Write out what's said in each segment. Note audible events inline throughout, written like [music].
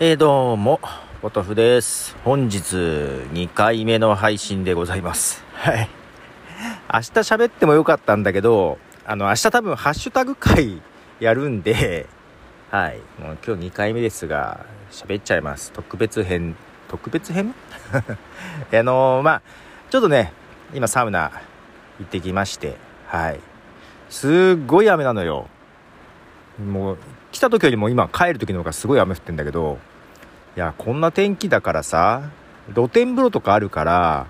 えー、どうも、ポトフです。本日2回目の配信でございます。はい。明日喋ってもよかったんだけど、あの、明日多分ハッシュタグ会やるんで、はい。もう今日2回目ですが、喋っちゃいます。特別編。特別編？[laughs] あのまあ、ちょっとね、今サウナ行ってきまして、はい。すっごい雨なのよ。もう来た時よりも今帰る時の方がすごい雨降ってんだけどいやこんな天気だからさ露天風呂とかあるから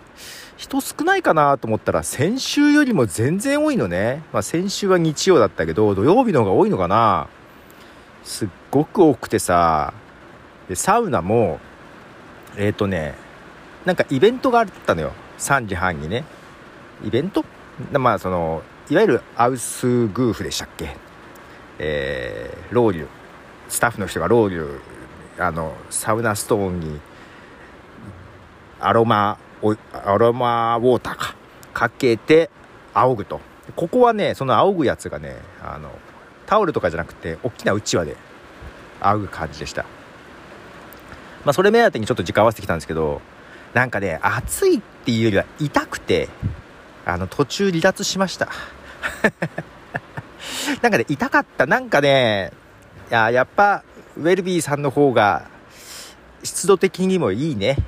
人少ないかなと思ったら先週よりも全然多いのね、まあ、先週は日曜だったけど土曜日の方が多いのかな。すっごく多くてさでサウナもえっ、とねなんかイベントがあったのよ。3時半にね。イベント？まあそのいわゆるアウスグーフでしたっけ？えーロウリュスタッフの人がロウリュあのサウナストーンにアロマおアロマウォーターかかけて仰ぐと。ここはねその仰ぐやつがねあのタオルとかじゃなくて大きなうちわで仰ぐ感じでした。まあそれ目当てにちょっと時間合わせてきたんですけどなんかね暑いっていうよりは痛くてあの途中離脱しました。なんかね、痛かった。なんかね、いや、やっぱ、ウェルビーさんの方が、湿度的にもいいね。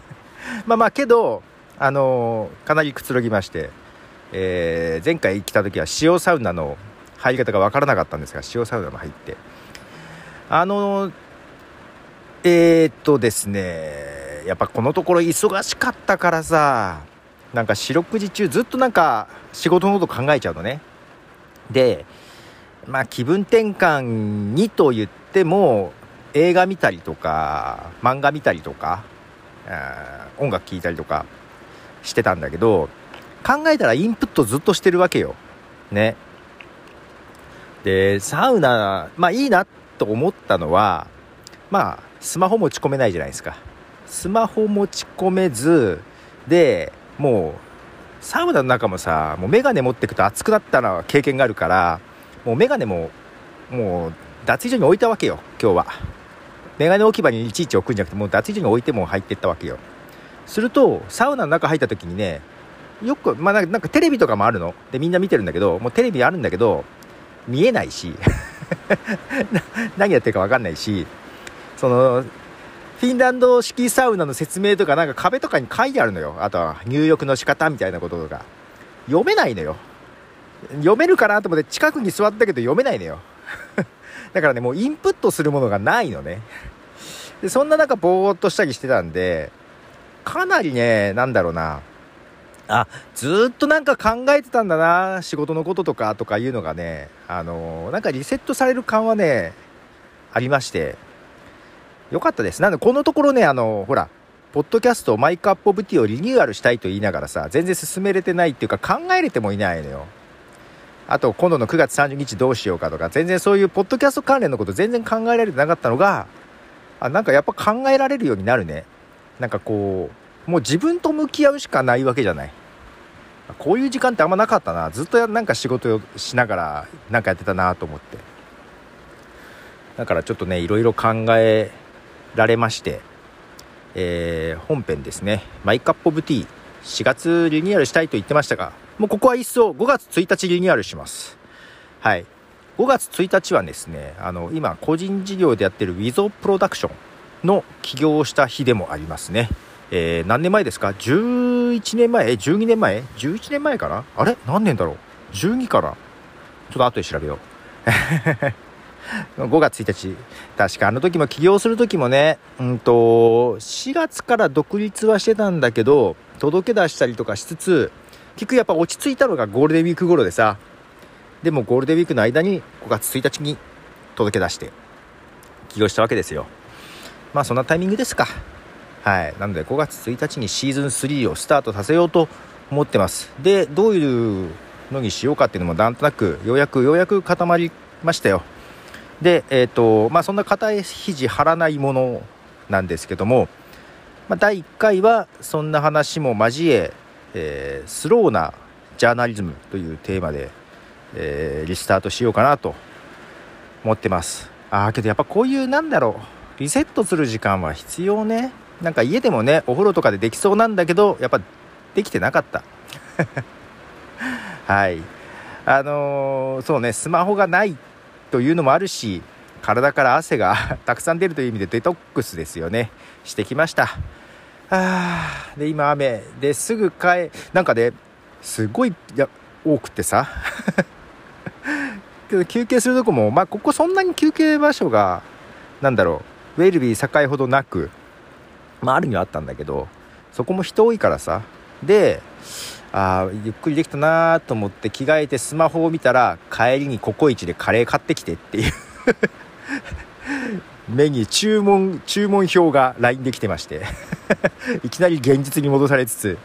[laughs] まあまあ、けど、あのーかなりくつろぎまして、えー前回来た時は塩サウナの入り方がわからなかったんですが、塩サウナも入って。あのーえーっとですね、やっぱこのところ忙しかったからさ、なんか四六時中ずっとなんか仕事のこと考えちゃうのね。でまあ気分転換にと言っても映画見たりとか漫画見たりとか音楽聴いたりとかしてたんだけど考えたらインプットずっとしてるわけよ。ね。でサウナまあいいなと思ったのはまあスマホ持ち込めないじゃないですか。スマホ持ち込めずでもうサウナの中もさもう眼鏡持ってくと暑くなったのは経験があるからもう眼鏡ももう脱衣所に置いたわけよ今日は。眼鏡置き場にいちいち置くんじゃなくてもう脱衣所に置いても入ってったわけよ。するとサウナの中入った時にねよくまあなんかテレビとかもあるの。でみんな見てるんだけどもうテレビあるんだけど見えないし。[laughs] 何やってるか分かんないし。そのフィンランド式サウナの説明とかなんか壁とかに書いてあるのよ。あとは入浴の仕方みたいなこととか。読めないのよ。読めるかなと思って近くに座ったけど読めないのよ。[laughs] だからね、もうインプットするものがないのね。で、そんな中ぼーっとしたりしてたんで、かなりね、なんだろうな。あ、ずっとなんか考えてたんだな、仕事のこととかとかいうのがね、あのーなんかリセットされる感はね、ありまして、よかったです。なんで、このところね、あの、ほら、ポッドキャスト、マイクアップオブティをリニューアルしたいと言いながらさ、全然進めれてないっていうか、考えれてもいないのよ。あと、今度の9月30日どうしようかとか、全然そういうポッドキャスト関連のこと全然考えられてなかったのが、あ、なんかやっぱ考えられるようになるね。なんかこう、もう自分と向き合うしかないわけじゃない。こういう時間ってあんまなかったな。ずっとなんか仕事をしながら、なんかやってたなと思って。だからちょっとね、いろいろ考えられまして、えー本編ですね、マイカップオブティー、4月リニューアルしたいと言ってましたが、もうここは一層5月1日リニューアルします。はい。5月1日はですね、あの、今、個人事業でやってるウィゾプロダクションの起業をした日でもありますね。えー何年前ですか ?11 年前 ?12 年前 ?11 年前かな？あれ？何年だろう ?12 かなちょっと後で調べよう。[laughs] 5月1日。確かあの時も起業する時もねうんと4月から独立はしてたんだけど届け出したりとかしつつ結局やっぱ落ち着いたのがゴールデンウィーク頃でさ。でもゴールデンウィークの間に5月1日に届け出して起業したわけですよ。まあそんなタイミングですか。はい。なので5月1日にシーズン3をスタートさせようと思ってます。でどういうのにしようかっていうのもなんとなくようやくようやく固まりましたよ。で、えっ、と、まあ、そんな肩肘張らないものなんですけども、まあ、第1回はそんな話も交ええースローなジャーナリズムというテーマで、えーリスタートしようかなと思ってます。ああ、けどやっぱこういう、なんだろう、リセットする時間は必要ね。なんか家でもねお風呂とかでできそうなんだけどやっぱできてなかった。[laughs] はい。あのー、そうねスマホがないというのもあるし体から汗が [laughs] たくさん出るという意味でデトックスですよね。してきました。あで今雨。ですぐ帰なんかねすごいや多くてさ。[laughs] 休憩するとこもまあここそんなに休憩場所がなんだろうウェルビー栄ほどなくまああるにはあったんだけどそこも人多いからさ。であゆっくりできたなと思って着替えてスマホを見たら帰りにココイチでカレー買ってきてっていう。[laughs] 目に注文注文表が LINE できてまして。[laughs] いきなり現実に戻されつつ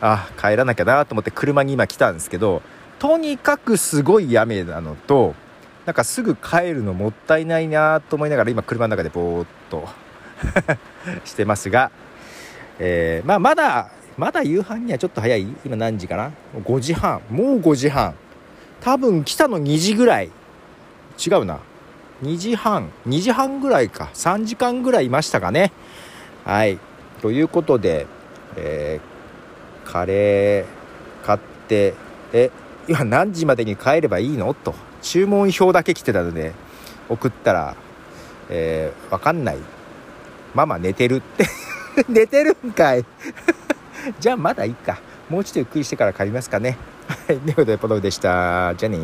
あ帰らなきゃなと思って車に今来たんですけどとにかくすごい雨なのとなんかすぐ帰るのもったいないなと思いながら今車の中でぼーっと [laughs] してますが、えー、まあ、まだまだ夕飯にはちょっと早い？今何時かな？5時半。もう5時半。多分来たの2時ぐらい。違うな。2時半。2時半ぐらいか。3時間ぐらいいましたかね。はい。ということで、えー、カレー買ってえ今何時までに帰ればいいの？と。注文表だけ来てたので送ったら、えー、分かんない。ママ寝てるって。[laughs] 寝てるんかい。[laughs] じゃあまだいいか。もうちょっとゆっくりしてから帰りますかね。はい。ということでポトフでした。じゃあね